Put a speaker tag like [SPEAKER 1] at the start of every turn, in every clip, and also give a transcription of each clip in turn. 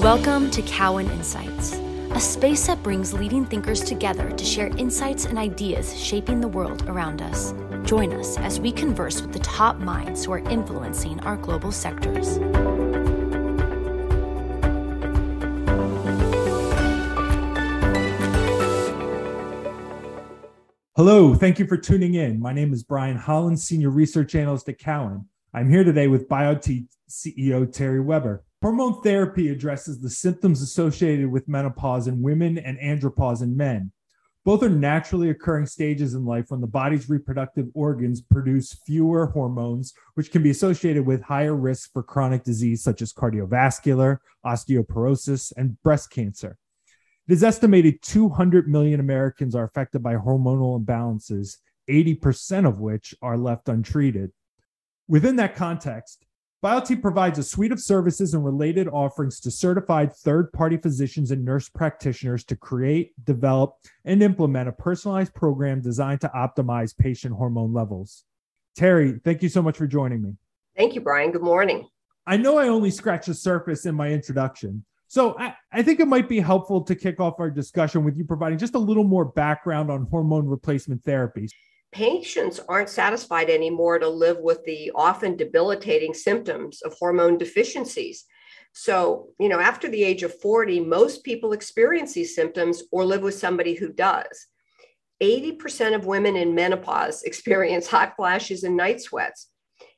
[SPEAKER 1] Welcome to Cowen Insights, a space that brings leading thinkers together to share insights and ideas shaping the world around us. Join us as we converse with the top minds who are influencing our global sectors.
[SPEAKER 2] Hello, thank you for tuning in. My name is Brian Holland, Senior Research Analyst at Cowen. I'm here today with Biote CEO Terry Weber. Hormone therapy addresses the symptoms associated with menopause in women and andropause in men. Both are naturally occurring stages in life when the body's reproductive organs produce fewer hormones, which can be associated with higher risk for chronic disease such as cardiovascular, osteoporosis, and breast cancer. It is estimated 200 million Americans are affected by hormonal imbalances, 80% of which are left untreated. Within that context, Biote provides a suite of services and related offerings to certified third party physicians and nurse practitioners to create, develop, and implement a personalized program designed to optimize patient hormone levels. Terry, thank you so much for joining me.
[SPEAKER 3] Thank you, Brian. Good morning.
[SPEAKER 2] I know I only scratched the surface in my introduction. So I, I think it might be helpful to kick off our discussion with you providing just a little more background on hormone replacement therapies
[SPEAKER 3] patients aren't satisfied anymore to live with the often debilitating symptoms of hormone deficiencies. So, you know, after the age of 40, most people experience these symptoms or live with somebody who does. 80% of women in menopause experience hot flashes and night sweats.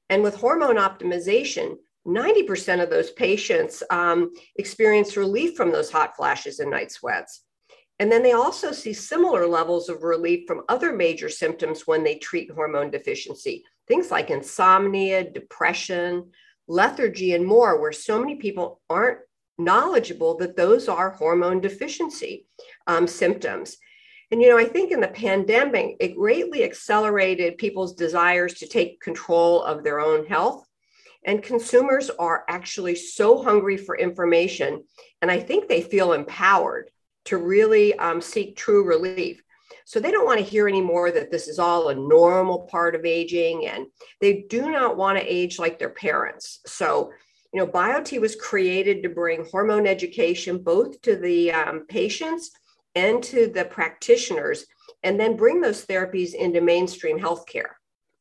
[SPEAKER 3] And with hormone optimization, 90% of those patients um, experience relief from those hot flashes and night sweats. And then they also see similar levels of relief from other major symptoms when they treat hormone deficiency, things like insomnia, depression, lethargy, and more, where so many people aren't knowledgeable that those are hormone deficiency um, symptoms. And, you know, I think in the pandemic, it greatly accelerated people's desires to take control of their own health. And consumers are actually so hungry for information. And I think they feel empowered to really um, seek true relief. So they don't want to hear anymore that this is all a normal part of aging, and they do not want to age like their parents. So, you know, Biote was created to bring hormone education both to the um, patients and to the practitioners, and then bring those therapies into mainstream healthcare.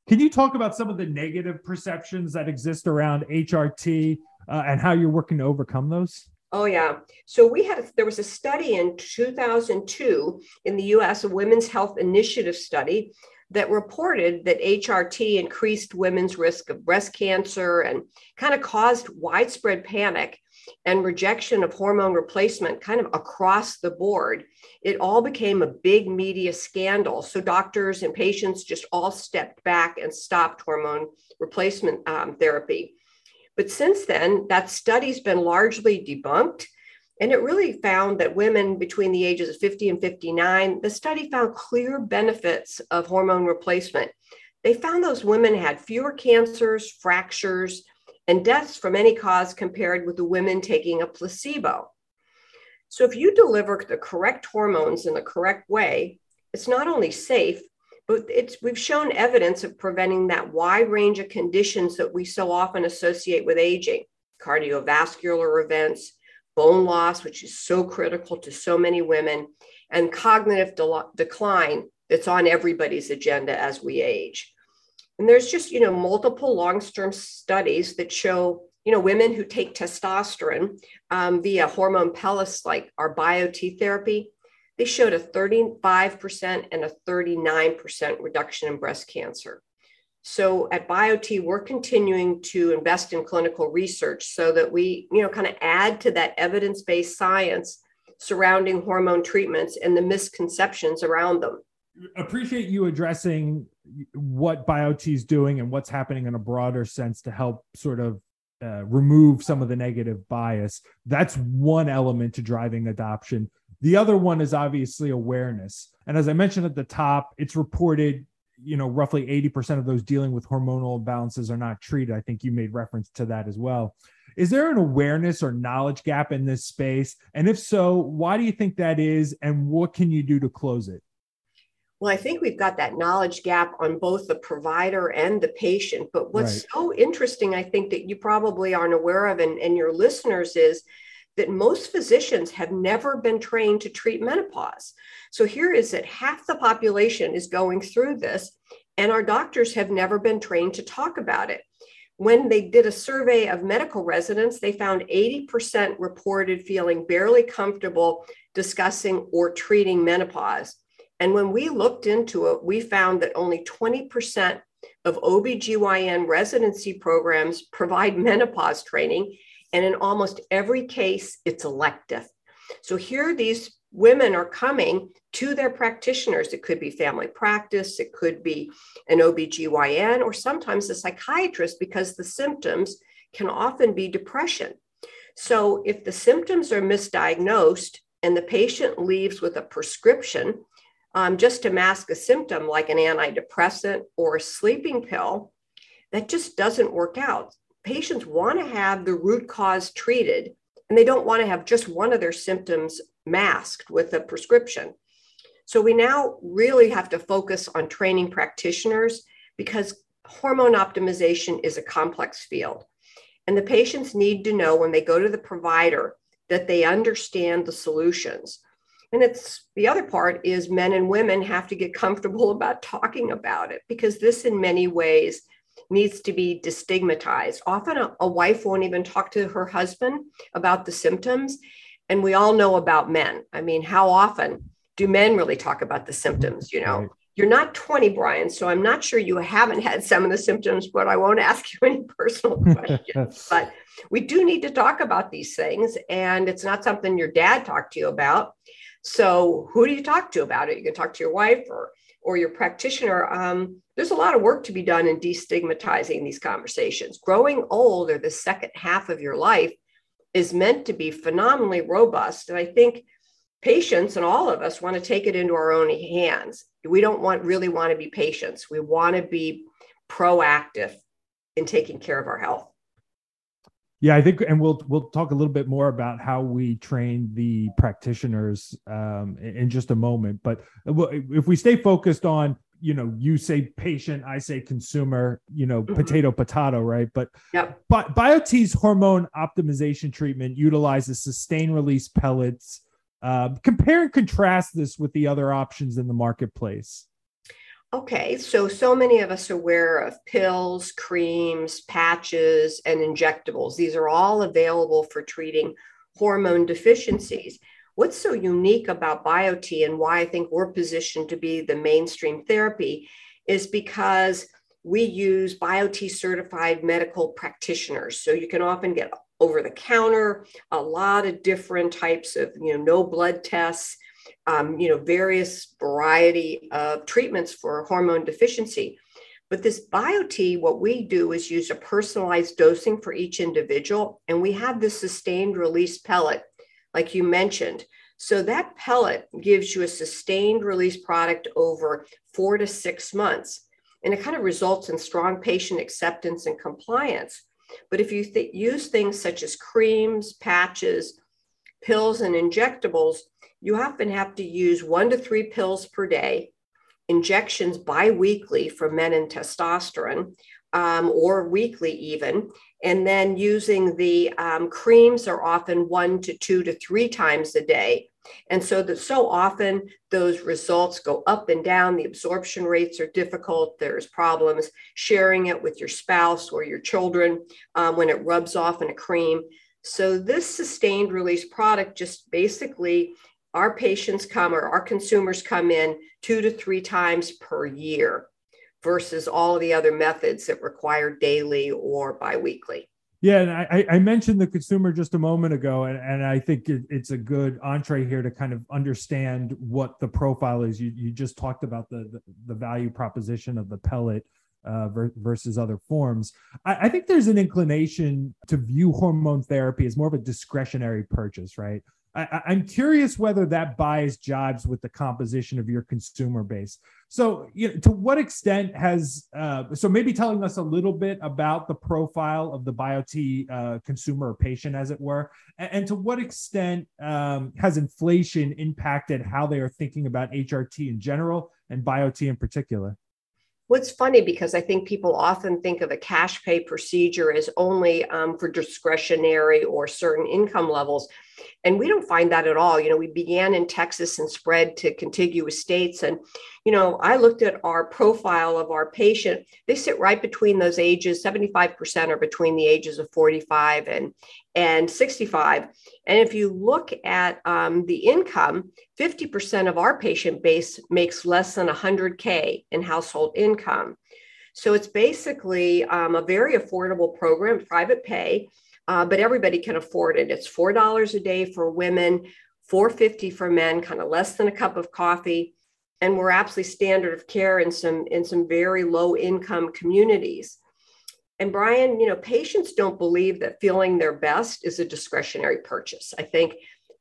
[SPEAKER 2] Can you talk about some of the negative perceptions that exist around HRT uh, and how you're working to overcome those?
[SPEAKER 3] Oh yeah. So we had there was a study in 2002 in the US, a women's health initiative study that reported that HRT increased women's risk of breast cancer and kind of caused widespread panic and rejection of hormone replacement kind of across the board. It all became a big media scandal. So doctors and patients just all stepped back and stopped hormone replacement um, therapy. But since then, that study's been largely debunked. And it really found that women between the ages of 50 and 59, the study found clear benefits of hormone replacement. They found those women had fewer cancers, fractures, and deaths from any cause compared with the women taking a placebo. So, if you deliver the correct hormones in the correct way, it's not only safe, but it's we've shown evidence of preventing that wide range of conditions that we so often associate with aging. Cardiovascular events bone loss which is so critical to so many women and cognitive de- decline that's on everybody's agenda as we age. And there's just you know multiple long-term studies that show you know women who take testosterone um, via hormone pellets like our Biote therapy they showed a 35% and a 39% reduction in breast cancer. So at Biote, we're continuing to invest in clinical research so that we, you know, kind of add to that evidence-based science surrounding hormone treatments and the misconceptions around them.
[SPEAKER 2] Appreciate you addressing what Biote is doing and what's happening in a broader sense to help sort of uh, remove some of the negative bias. That's one element to driving adoption. The other one is obviously awareness. And as I mentioned at the top, it's reported, you know, roughly 80% of those dealing with hormonal imbalances are not treated. I think you made reference to that as well. Is there an awareness or knowledge gap in this space? And if so, why do you think that is? And what can you do to close it?
[SPEAKER 3] Well, I think we've got that knowledge gap on both the provider and the patient. But what's right. so interesting, I think, that you probably aren't aware of, and, and your listeners is that most physicians have never been trained to treat menopause. So here is that half the population is going through this, and our doctors have never been trained to talk about it. When they did a survey of medical residents, they found 80% reported feeling barely comfortable discussing or treating menopause. And when we looked into it, we found that only 20% of OBGYN residency programs provide menopause training. And in almost every case, it's elective. So here, these women are coming to their practitioners. It could be family practice, it could be an OBGYN, or sometimes a psychiatrist because the symptoms can often be depression. So if the symptoms are misdiagnosed and the patient leaves with a prescription um, just to mask a symptom like an antidepressant or a sleeping pill, that just doesn't work out. Patients want to have the root cause treated and they don't want to have just one of their symptoms masked with a prescription. So we now really have to focus on training practitioners because hormone optimization is a complex field. And the patients need to know when they go to the provider that they understand the solutions. And it's the other part is men and women have to get comfortable about talking about it because this, in many ways, needs to be destigmatized. Often a, a, wife won't even talk to her husband about the symptoms. And we all know about men. I mean, how often do men really talk about the symptoms? You know, right. you're not 20, Brian, so I'm not sure you haven't had some of the symptoms, but I won't ask you any personal questions. but we do need to talk about these things. And it's not something your dad talked to you about. So who do you talk to about it? You can talk to your wife or or your practitioner, um, there's a lot of work to be done in destigmatizing these conversations. Growing old or the second half of your life is meant to be phenomenally robust. And I think patients and all of us want to take it into our own hands. We don't want really want to be patients. We want to be proactive in taking care of our health.
[SPEAKER 2] Yeah, I think, and we'll we'll talk a little bit more about how we train the practitioners um, in just a moment. But if we stay focused on, you know, you say patient, I say consumer, you know, mm-hmm. potato potato, right? But
[SPEAKER 3] yep.
[SPEAKER 2] but BioTE's hormone optimization treatment utilizes sustained release pellets. Uh, compare and contrast this with the other options in the marketplace.
[SPEAKER 3] Okay, so so many of us are aware of pills, creams, patches, and injectables. These are all available for treating hormone deficiencies. What's so unique about BioTE and why I think we're positioned to be the mainstream therapy is because we use BioTE certified medical practitioners. So you can often get over the counter, a lot of different types of, you know, no blood tests um, you know, various variety of treatments for hormone deficiency. But this BioTE, what we do is use a personalized dosing for each individual, and we have this sustained release pellet, like you mentioned. So that pellet gives you a sustained release product over four to six months, and it kind of results in strong patient acceptance and compliance. But if you th- use things such as creams, patches, pills, and injectables, you often have to use one to three pills per day, injections biweekly for men and testosterone, um, or weekly even. And then using the um, creams are often one to two to three times a day. And so that so often those results go up and down. The absorption rates are difficult. There's problems sharing it with your spouse or your children um, when it rubs off in a cream. So this sustained release product just basically our patients come or our consumers come in two to three times per year versus all the other methods that require daily or biweekly.
[SPEAKER 2] Yeah, and I, I mentioned the consumer just a moment ago, and, and I think it, it's a good entree here to kind of understand what the profile is. You, you just talked about the, the, the value proposition of the pellet uh, versus other forms. I, I, think there's an inclination to view hormone therapy as more of a discretionary purchase, right? I, am curious whether that bias jibes with the composition of your consumer base. So, you know, to what extent has uh, so maybe telling us a little bit about the profile of the Biote uh, consumer or patient, as it were, and, and to what extent um, has inflation impacted how they are thinking about HRT in general and Biote in particular?
[SPEAKER 3] What's funny because I think people often think of a cash pay procedure as only um, for discretionary or certain income levels. And we don't find that at all. You know, we began in Texas and spread to contiguous states. And, you know, I looked at our profile of our patient. They sit right between those ages. 75% are between the ages of 45 and, and 65. And if you look at um, the income, 50% of our patient base makes less than 100K in household income. So it's basically um, a very affordable program, private pay, uh, but everybody can afford it. It's $4 a day for women, 450 for men, kind of less than a cup of coffee. And we're absolutely standard of care in some in some very low income communities. And Brian, you know, patients don't believe that feeling their best is a discretionary purchase. I think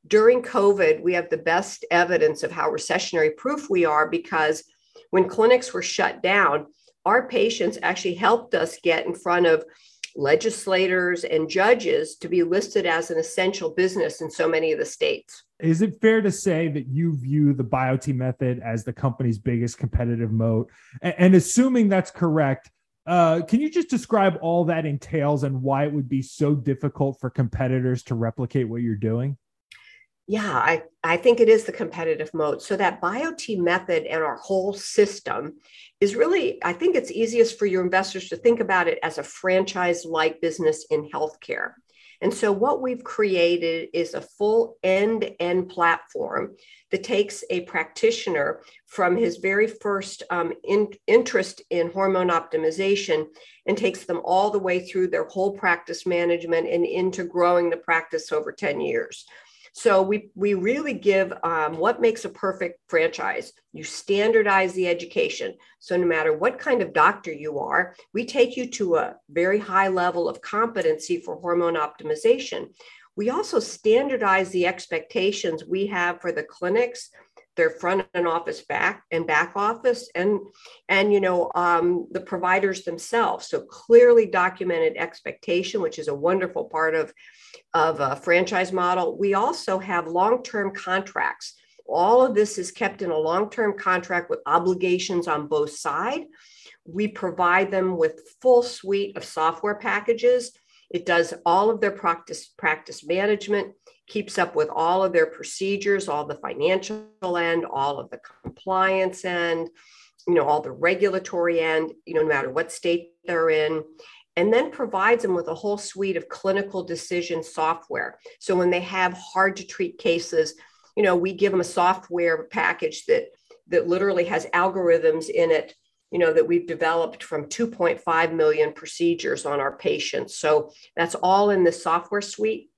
[SPEAKER 3] during COVID, we have the best evidence of how recessionary proof we are because when clinics were shut down, our patients actually helped us get in front of legislators and judges to be listed as an essential business in so many of the states.
[SPEAKER 2] Is it fair to say that you view the BioTE method as the company's biggest competitive moat? And, assuming that's correct, uh, can you just describe all that entails and why it would be so difficult for competitors to replicate what you're doing?
[SPEAKER 3] Yeah, I, I think it is the competitive moat. So that Biote method and our whole system is really, I think it's easiest for your investors to think about it as a franchise-like business in healthcare. And so, what we've created is a full end to end platform that takes a practitioner from his very first um, in, interest in hormone optimization and takes them all the way through their whole practice management and into growing the practice over 10 years. So we we really give um, what makes a perfect franchise. You standardize the education. So no matter what kind of doctor you are, we take you to a very high level of competency for hormone optimization. We also standardize the expectations we have for the clinics their front and office back and back office and and you know um, the providers themselves. So clearly documented expectation which is a wonderful part of of a franchise model. We also have long-term contracts. All of this is kept in a long-term contract with obligations on both sides we provide them with full suite of software packages. It does all of their practice practice management keeps up with all of their procedures, all the financial end, all of the compliance end, you know, all the regulatory end, you know, no matter what state they're in, and then provides them with a whole suite of clinical decision software. So when they have hard to treat cases, you know, we give them a software package that that literally has algorithms in it you know that we've developed from 2.5 million procedures on our patients so that's all in the software suite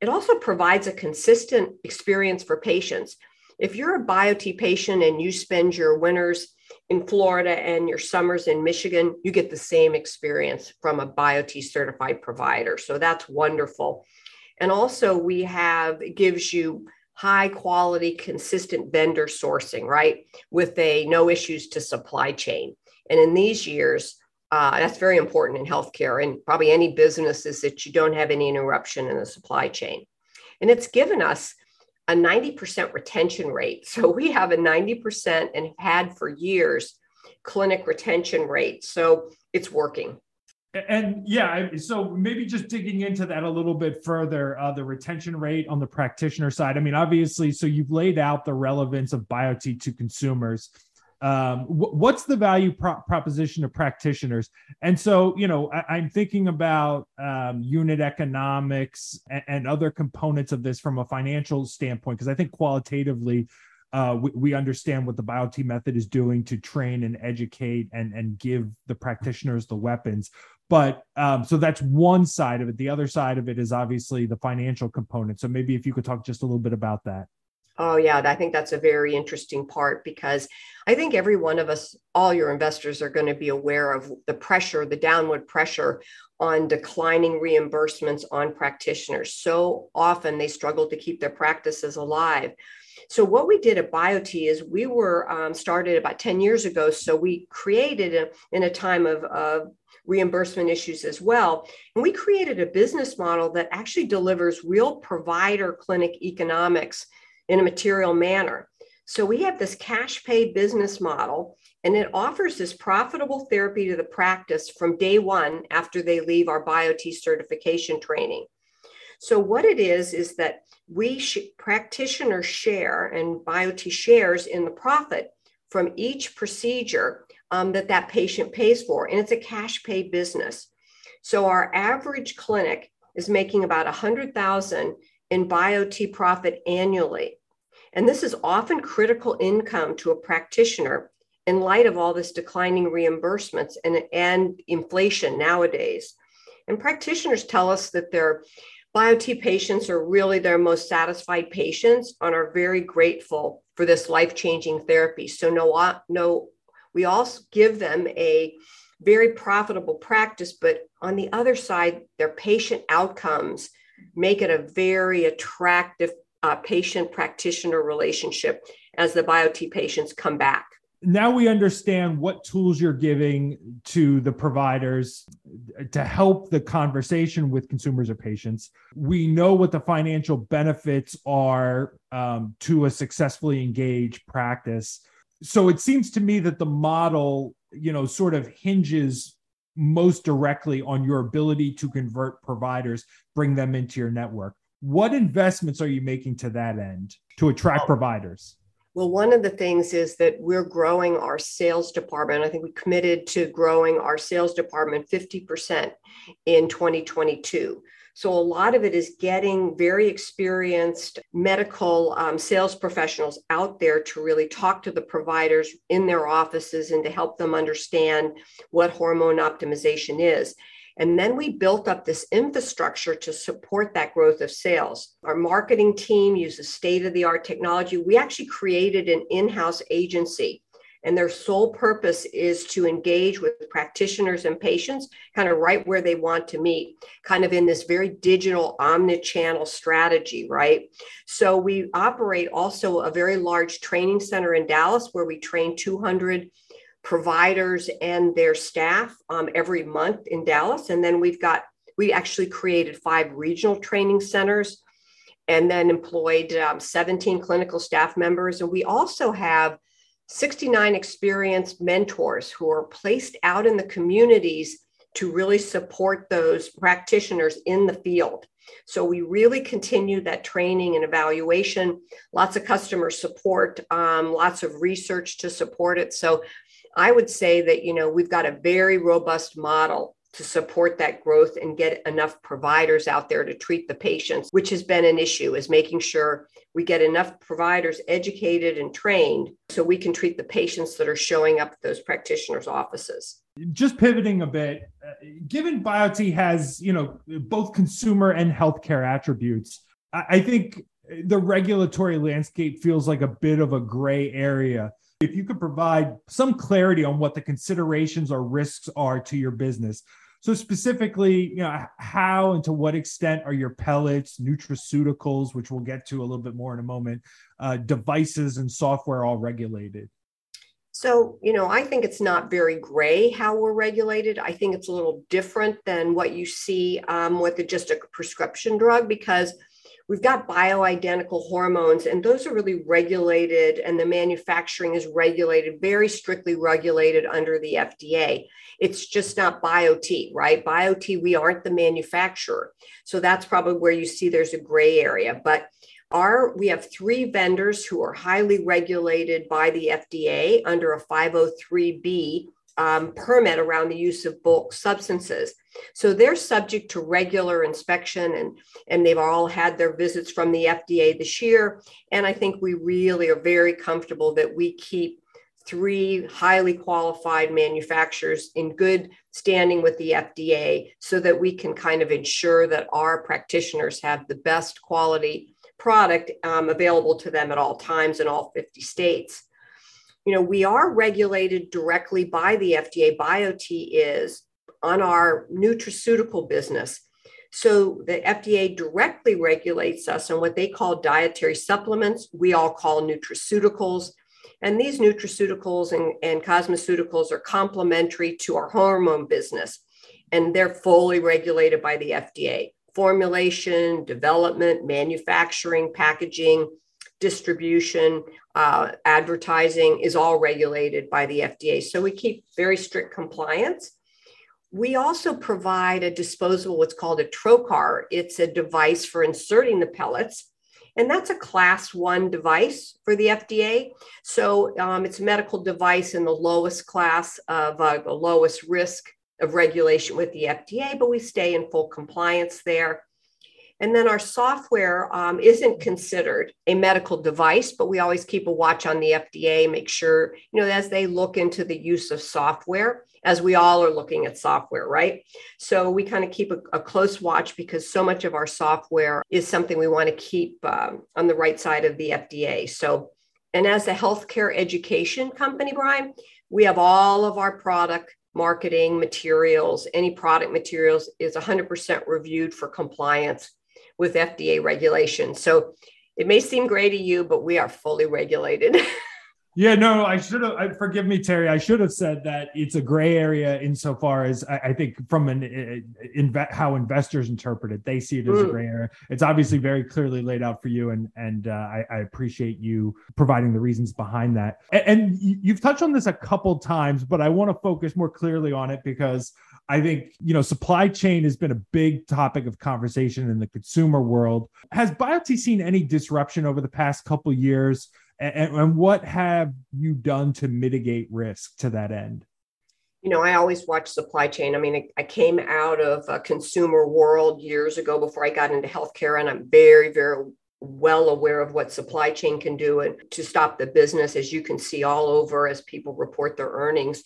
[SPEAKER 3] it also provides a consistent experience for patients. If you're a Biote patient and you spend your winters in Florida and your summers in Michigan, you get the same experience from a Biote certified provider. So that's wonderful. And also, we have, it gives you high quality, consistent vendor sourcing, right? With a no issues to supply chain. And in these years, uh, that's very important in healthcare and probably any businesses that you don't have any interruption in the supply chain. And it's given us a 90% retention rate. So we have a 90% and have had for years clinic retention rate. So it's working.
[SPEAKER 2] And yeah, so maybe just digging into that a little bit further, uh, the retention rate on the practitioner side. I mean, obviously, so you've laid out the relevance of BioTE to consumers um, what's the value pro- proposition of practitioners? And so you know I, am thinking about um, unit economics and, and, other components of this from a financial standpoint because i think qualitatively uh, we, we, understand what the BioTE method is doing to train and educate and and give the practitioners the weapons. But um, so that's one side of it. The other side of it is obviously the financial component. So maybe if you could talk just a little bit about that
[SPEAKER 3] Oh, yeah, I think that's a very interesting part because I think every one of us, all your investors, are going to be aware of the pressure, the downward pressure on declining reimbursements on practitioners. So often they struggle to keep their practices alive. So, what we did at Biote is we were um, started about 10 years ago. So, we created a, in a time of, of reimbursement issues as well. And we created a business model that actually delivers real provider clinic economics in a material manner. So we have this cash paid business model. And it offers this profitable therapy to the practice from day one after they leave our Biote certification training. So, what it is, is that we sh- practitioners share and Biote shares in the profit from each procedure um, that that patient pays for. And it's a cash pay business. So, our average clinic is making about 100,000 in Biote profit annually. And this is often critical income to a practitioner in light of all this declining reimbursements and, and inflation nowadays. And practitioners tell us that their Biote patients are really their most satisfied patients and are very grateful for this life-changing therapy. So no, uh, no, we also give them a very profitable practice, but on the other side, their patient outcomes make it a very attractive uh, patient practitioner relationship as the BioTE patients come back.
[SPEAKER 2] Now we understand what tools you're giving to the providers to help the conversation with consumers or patients. We know what the financial benefits are um, to a successfully engaged practice. So it seems to me that the model, you know, sort of hinges most directly on your ability to convert providers, bring them into your network. What investments are you making to that end to attract providers?
[SPEAKER 3] Well, one of the things is that we're growing our sales department. I think we committed to growing our sales department 50% in 2022. So, a lot of it is getting very experienced medical um, sales professionals out there to really talk to the providers in their offices and to help them understand what hormone optimization is. And then we built up this infrastructure to support that growth of sales. Our marketing team uses state of the art technology. We actually created an in house agency and their sole purpose is to engage with practitioners and patients kind of right where they want to meet kind of in this very digital omni-channel strategy right so we operate also a very large training center in dallas where we train 200 providers and their staff um, every month in Dallas. And then we've got, we actually created five regional training centers and then employed um, 17 clinical staff members. And we also have 69 experienced mentors who are placed out in the communities to really support those practitioners in the field. So we really continue that training and evaluation, lots of customer support, um, lots of research to support it. So I would say that, you know, we've got a very robust model to support that growth and get enough providers out there to treat the patients, which has been an issue, is making sure we get enough providers educated and trained so we can treat the patients that are showing up at those practitioners' offices.
[SPEAKER 2] Just pivoting a bit, uh, given BioTE has, you know, both consumer and healthcare attributes, I think the regulatory landscape feels like a bit of a gray area if you could provide some clarity on what the considerations or risks are to your business. So specifically, you know, how and to what extent are your pellets, nutraceuticals, which we'll get to a little bit more in a moment, uh, devices and software all regulated?
[SPEAKER 3] So, you know, I think it's not very gray how we're regulated. I think it's a little different than what you see um, with the, just a prescription drug because We've got bioidentical hormones, and those are really regulated, and the manufacturing is regulated, very strictly regulated under the FDA. It's just not Biote, right? Biote, we aren't the manufacturer. So that's probably where you see there's a gray area. But our, we have three vendors who are highly regulated by the FDA under a 503B um, permit around the use of bulk substances. So they're subject to regular inspection and, and they've all had their visits from the FDA this year. And I think we really are very comfortable that we keep three highly qualified manufacturers in good standing with the FDA so that we can kind of ensure that our practitioners have the best quality product um, available to them at all times in all 50 states. You know, we are regulated directly by the FDA. BioTE is on our nutraceutical business. So the FDA directly regulates us on what they call dietary supplements. We all call nutraceuticals. And these nutraceuticals and, and cosmeceuticals are complementary to our hormone business, and they're fully regulated by the FDA. Formulation, development, manufacturing, packaging, distribution, uh, advertising is all regulated by the FDA. So we keep very strict compliance. We also provide a disposable, what's called a trocar. It's a device for inserting the pellets. And that's a class one device for the FDA. So um, it's a medical device in the lowest class of uh, the lowest risk of regulation with the FDA, but we stay in full compliance there. And then our software um, isn't considered a medical device, but we always keep a watch on the FDA, make sure, you know, as they look into the use of software, as we all are looking at software, right? So we kind of keep a, a close watch because so much of our software is something we want to keep um, on the right side of the FDA. So, and as a healthcare education company, Brian, we have all of our product marketing materials, any product materials is 100% reviewed for compliance with FDA regulation. So it may seem gray to you, but we are fully regulated.
[SPEAKER 2] Yeah, no, I should have. Forgive me, Terry. I should have said that it's a gray area insofar as I, I think from an in, how investors interpret it, they see it as mm. a gray area. It's obviously very clearly laid out for you, and and uh, I, I, appreciate you providing the reasons behind that. And, and you've touched on this a couple times, but I want to focus more clearly on it because I think, you know, supply chain has been a big topic of conversation in the consumer world. Has Biote seen any disruption over the past couple years? and, and what have you done to mitigate risk to that end?
[SPEAKER 3] you know, I always watch supply chain. I mean, I came out of a consumer world years ago before I got into healthcare, and I'm very, very well aware of what supply chain can do and to stop the business, as you can see all over as people report their earnings.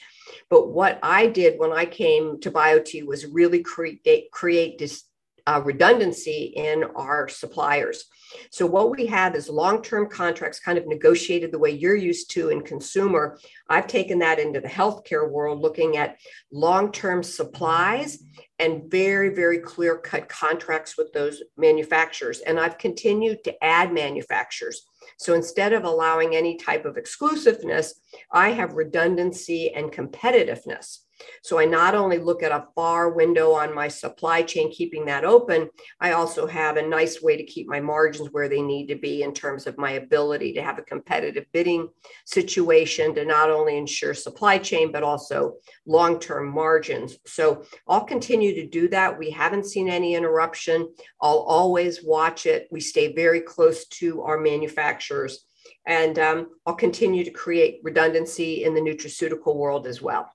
[SPEAKER 3] But what I did when I came to Biote was really create create this uh, redundancy in our suppliers. So, what we have is long term contracts kind of negotiated the way you're used to in consumer. I've taken that into the healthcare world, looking at long term supplies and very, very clear cut contracts with those manufacturers. And I've continued to add manufacturers. So instead of allowing any type of exclusiveness, I have redundancy and competitiveness. So I not only look at a far window on my supply chain, keeping that open, I also have a nice way to keep my margins where they need to be in terms of my ability to have a competitive bidding situation to not only ensure supply chain, but also long term margins. So I'll continue to do that. We haven't seen any interruption. I'll always watch it. We stay very close to our manufacturers. And um, I'll continue to create redundancy in the nutraceutical world as well.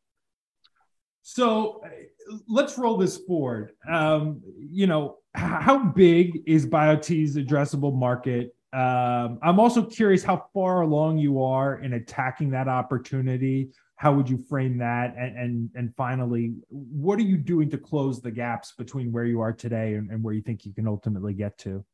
[SPEAKER 2] So let's roll this forward. Um, you know, how big is Biote's addressable market? Um, I'm also curious how far along you are in attacking that opportunity. How would you frame that? And and and finally, what are you doing to close the gaps between where you are today and, and where you think you can ultimately get to?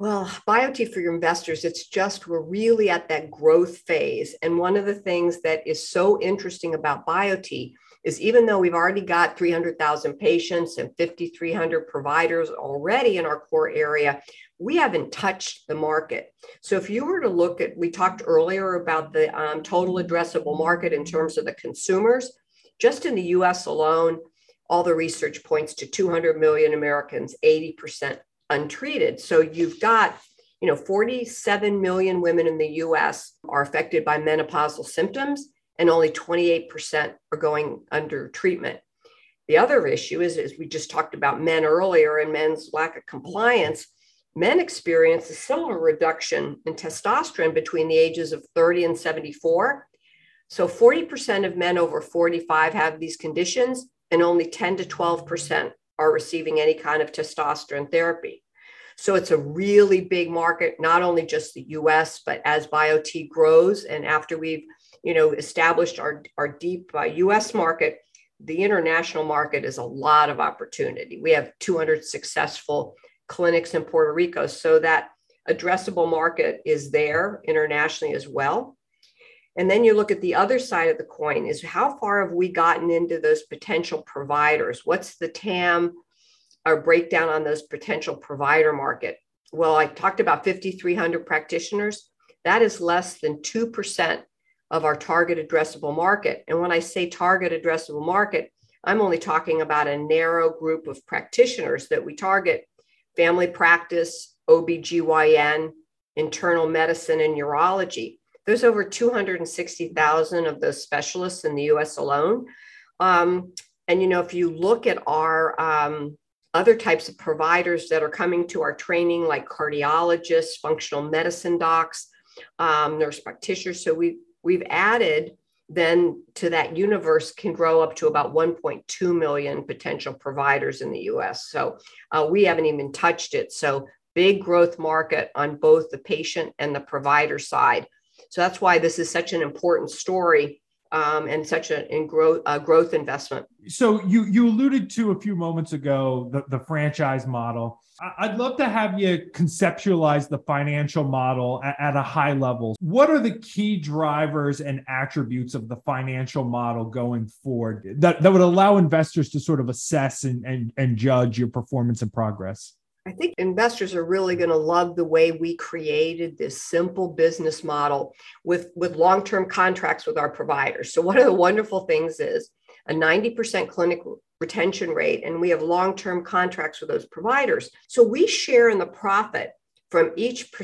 [SPEAKER 3] Well, Biote for your investors, it's just we're really at that growth phase. And one of the things that is so interesting about Biote is even though we've already got 300,000 patients and 5,300 providers already in our core area, we haven't touched the market. So if you were to look at, we talked earlier about the um, total addressable market in terms of the consumers, just in the US alone, all the research points to 200 million Americans, 80% untreated. So you've got you know 47 million women in the US are affected by menopausal symptoms and only 28% are going under treatment. The other issue is, as we just talked about men earlier and men's lack of compliance, men experience a similar reduction in testosterone between the ages of 30 and 74. So 40% of men over 45 have these conditions, and only 10 to 12% are receiving any kind of testosterone therapy. So it's a really big market, not only just the US, but as Biote grows and after we've you know, established our, our deep uh, US market, the international market is a lot of opportunity. We have 200 successful clinics in Puerto Rico. So that addressable market is there internationally as well. And then you look at the other side of the coin is how far have we gotten into those potential providers? What's the TAM or breakdown on those potential provider market? Well, I talked about 5,300 practitioners. That is less than 2% of our target addressable market. And when I say target addressable market, I'm only talking about a narrow group of practitioners that we target family practice, OBGYN, internal medicine, and urology. There's over 260,000 of those specialists in the US alone. Um, and, you know, if you look at our um, other types of providers that are coming to our training, like cardiologists, functional medicine docs, um, nurse practitioners. So we, we've added then to that universe can grow up to about 1.2 million potential providers in the US. So uh, we haven't even touched it. So big growth market on both the patient and the provider side. So that's why this is such an important story um, and such a in growth uh, growth investment.
[SPEAKER 2] So you you alluded to a few moments ago the, the franchise model. I'd love to have you conceptualize the financial model at, at, a high level. What are the key drivers and attributes of the financial model going forward that, that would allow investors to sort of assess and, and, and judge your performance and progress?
[SPEAKER 3] I think investors are really going to love the way we created this simple business model with, with long term contracts with our providers. So, one of the wonderful things is a 90% clinic retention rate, and we have long term contracts with those providers. So, we share in the profit from each pr-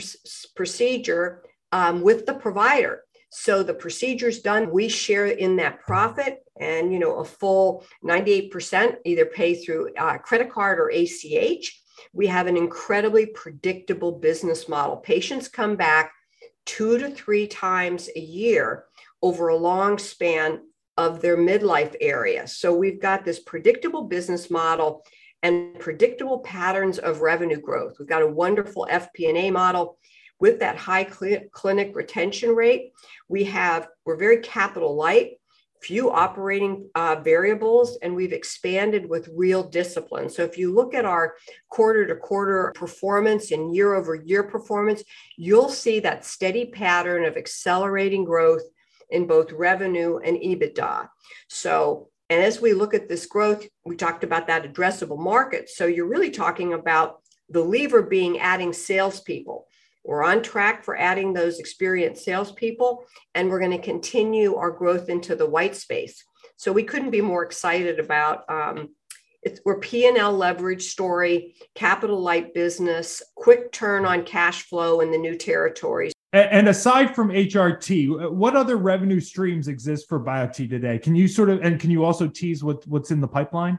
[SPEAKER 3] procedure um, with the provider. So the procedure's done, we share in that profit and you know a full 98% either pay through uh, credit card or ACH we have an incredibly predictable business model. Patients come back two to three times a year over a long span of their midlife area. So we've got this predictable business model and predictable patterns of revenue growth. We've got a wonderful FP&A model with that high cl- clinic retention rate. We have we're very capital light few operating uh, variables and we've expanded with real discipline. So if you look at our quarter to quarter performance and year over year performance, you'll see that steady pattern of accelerating growth in both revenue and EBITDA. So and as we look at this growth, we talked about that addressable market. So you're really talking about the lever being adding salespeople. We're on track for adding those experienced salespeople, and we're going to continue our growth into the white space. So we couldn't be more excited about. Um, it's, we're P&L leverage story, capital light business, quick turn on cash flow in the new territories.
[SPEAKER 2] And aside from HRT, what other revenue streams exist for Biote today? Can you sort of and can you also tease what, what's in the pipeline?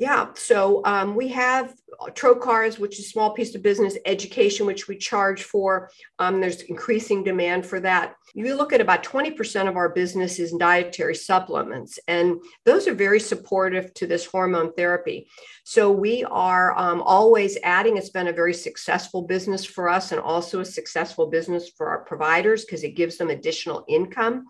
[SPEAKER 3] Yeah, so um, we have Trocars, which is a small piece of business, education, which we charge for. Um, there's increasing demand for that. You look at about 20% of our business is dietary supplements, and those are very supportive to this hormone therapy. So we are um, always adding. It's been a very successful business for us and also a successful business for our providers because it gives them additional income.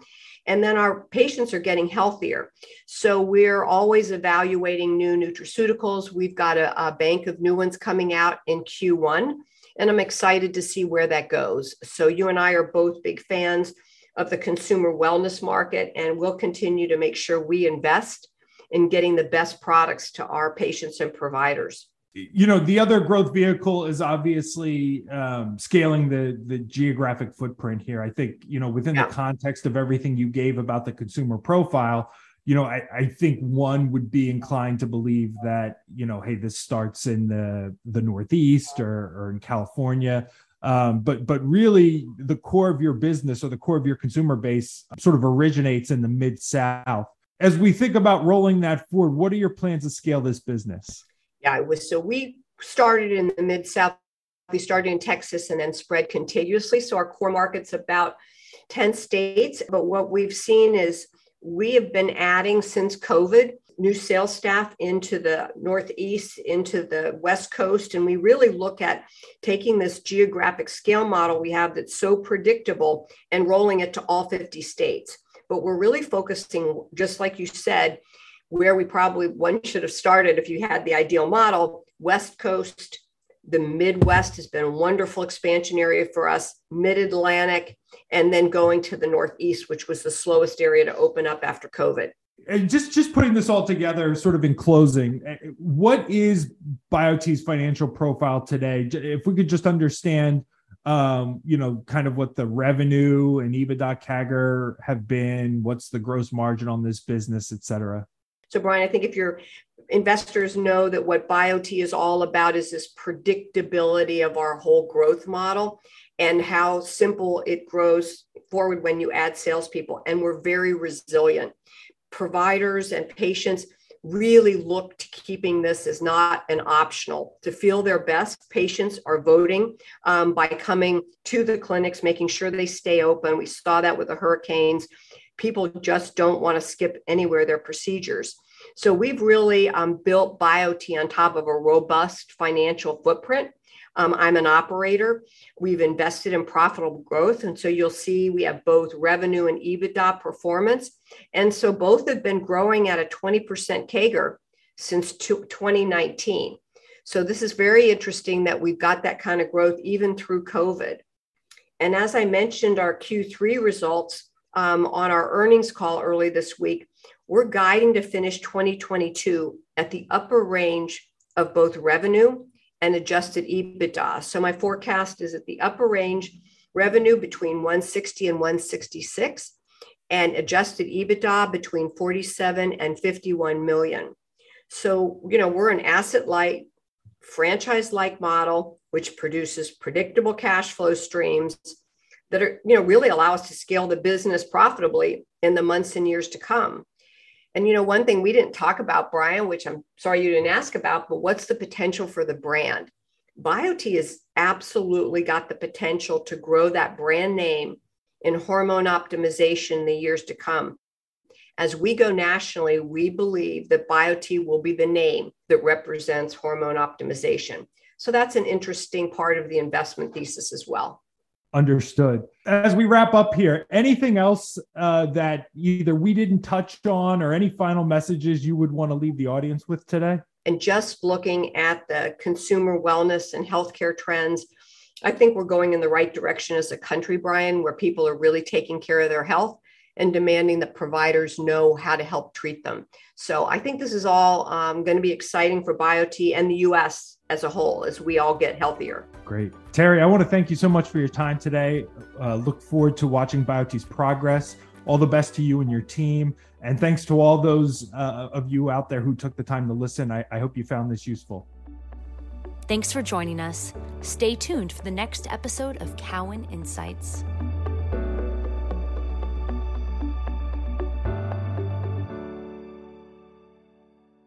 [SPEAKER 3] And then our patients are getting healthier. So we're always evaluating new nutraceuticals. We've got a, a bank of new ones coming out in Q1, and I'm excited to see where that goes. So you and I are both big fans of the consumer wellness market, and we'll continue to make sure we invest in getting the best products to our patients and providers
[SPEAKER 2] you know the other growth vehicle is obviously um, scaling the the geographic footprint here. I think you know within yeah. the context of everything you gave about the consumer profile you know I, I think one would be inclined to believe that you know hey this starts in the the northeast or, or in california. Um, but but really the core of your business or the core of your consumer base sort of originates in the mid south as we think about rolling that forward what are your plans to scale this business
[SPEAKER 3] yeah, it was so we started in the mid South. We started in Texas and then spread continuously. So our core market's about 10 states. But what we've seen is we have been adding since COVID new sales staff into the Northeast, into the West Coast. And we really look at taking this geographic scale model we have that's so predictable and rolling it to all 50 states. But we're really focusing, just like you said, where we probably one should have started if you had the ideal model. West coast the midwest has been a wonderful expansion area for us mid-atlantic and then going to the northeast which was the slowest area to open up after covid.
[SPEAKER 2] And just just putting this all together sort of in closing eh, what is biote's financial profile today? If we could just understand um, you know, kind of what the revenue and EBITDA CAGR have been, what's the gross margin on this business, et cetera?
[SPEAKER 3] So, Brian, I think if you're investors know that what Biote is all about is this predictability of our whole growth model and how simple it grows forward when you add salespeople. And we're very resilient. Providers and patients really look to keeping this as not an optional. To feel their best, patients are voting um, by coming to the clinics, making sure they stay open. We saw that with the hurricanes. People just don't want to skip anywhere their procedures. So we've really um, built BioTE on top of a robust financial footprint. Um, I'm an operator. We've invested in profitable growth. And so you'll see we have both revenue and EBITDA performance. And so both have been growing at a 20% CAGR since 2019. So this is very interesting that we've got that kind of growth even through COVID. And as I mentioned, our Q3 results um, on our earnings call early this week, we're guiding to finish 2022 at the upper range of both revenue and adjusted EBITDA. So my forecast is at the upper range, revenue between 160 and 166 and adjusted EBITDA between 47 and 51 million. So, you know, we're an asset light, franchise like model, which produces predictable cash flow streams that are, you know, really allow us to scale the business profitably in the months and years to come. And you know, one thing we didn't talk about, Brian, which I'm sorry you didn't ask about, but what's the potential for the brand? Biote has absolutely got the potential to grow that brand name in hormone optimization in the years to come. As we go nationally, we believe that Biote will be the name that represents hormone optimization. So that's an interesting part of the investment thesis as well.
[SPEAKER 2] Understood. As we wrap up here, anything else uh, that either we didn't touch on or any final messages you would want to leave the audience with today?
[SPEAKER 3] And just looking at the consumer wellness and healthcare trends, I think we're going in the right direction as a country, Brian, where people are really taking care of their health and demanding that providers know how to help treat them. So I think this is all um, going to be exciting for BioTE and the US as a whole as we all get healthier.
[SPEAKER 2] Great. Terry, I want to thank you so much for your time today. Uh, look forward to watching BioTE's progress. All the best to you and your team. And thanks to all those uh, of you out there who took the time to listen. I, I hope you found this useful.
[SPEAKER 1] Thanks for joining us. Stay tuned for the next episode of Cowen Insights.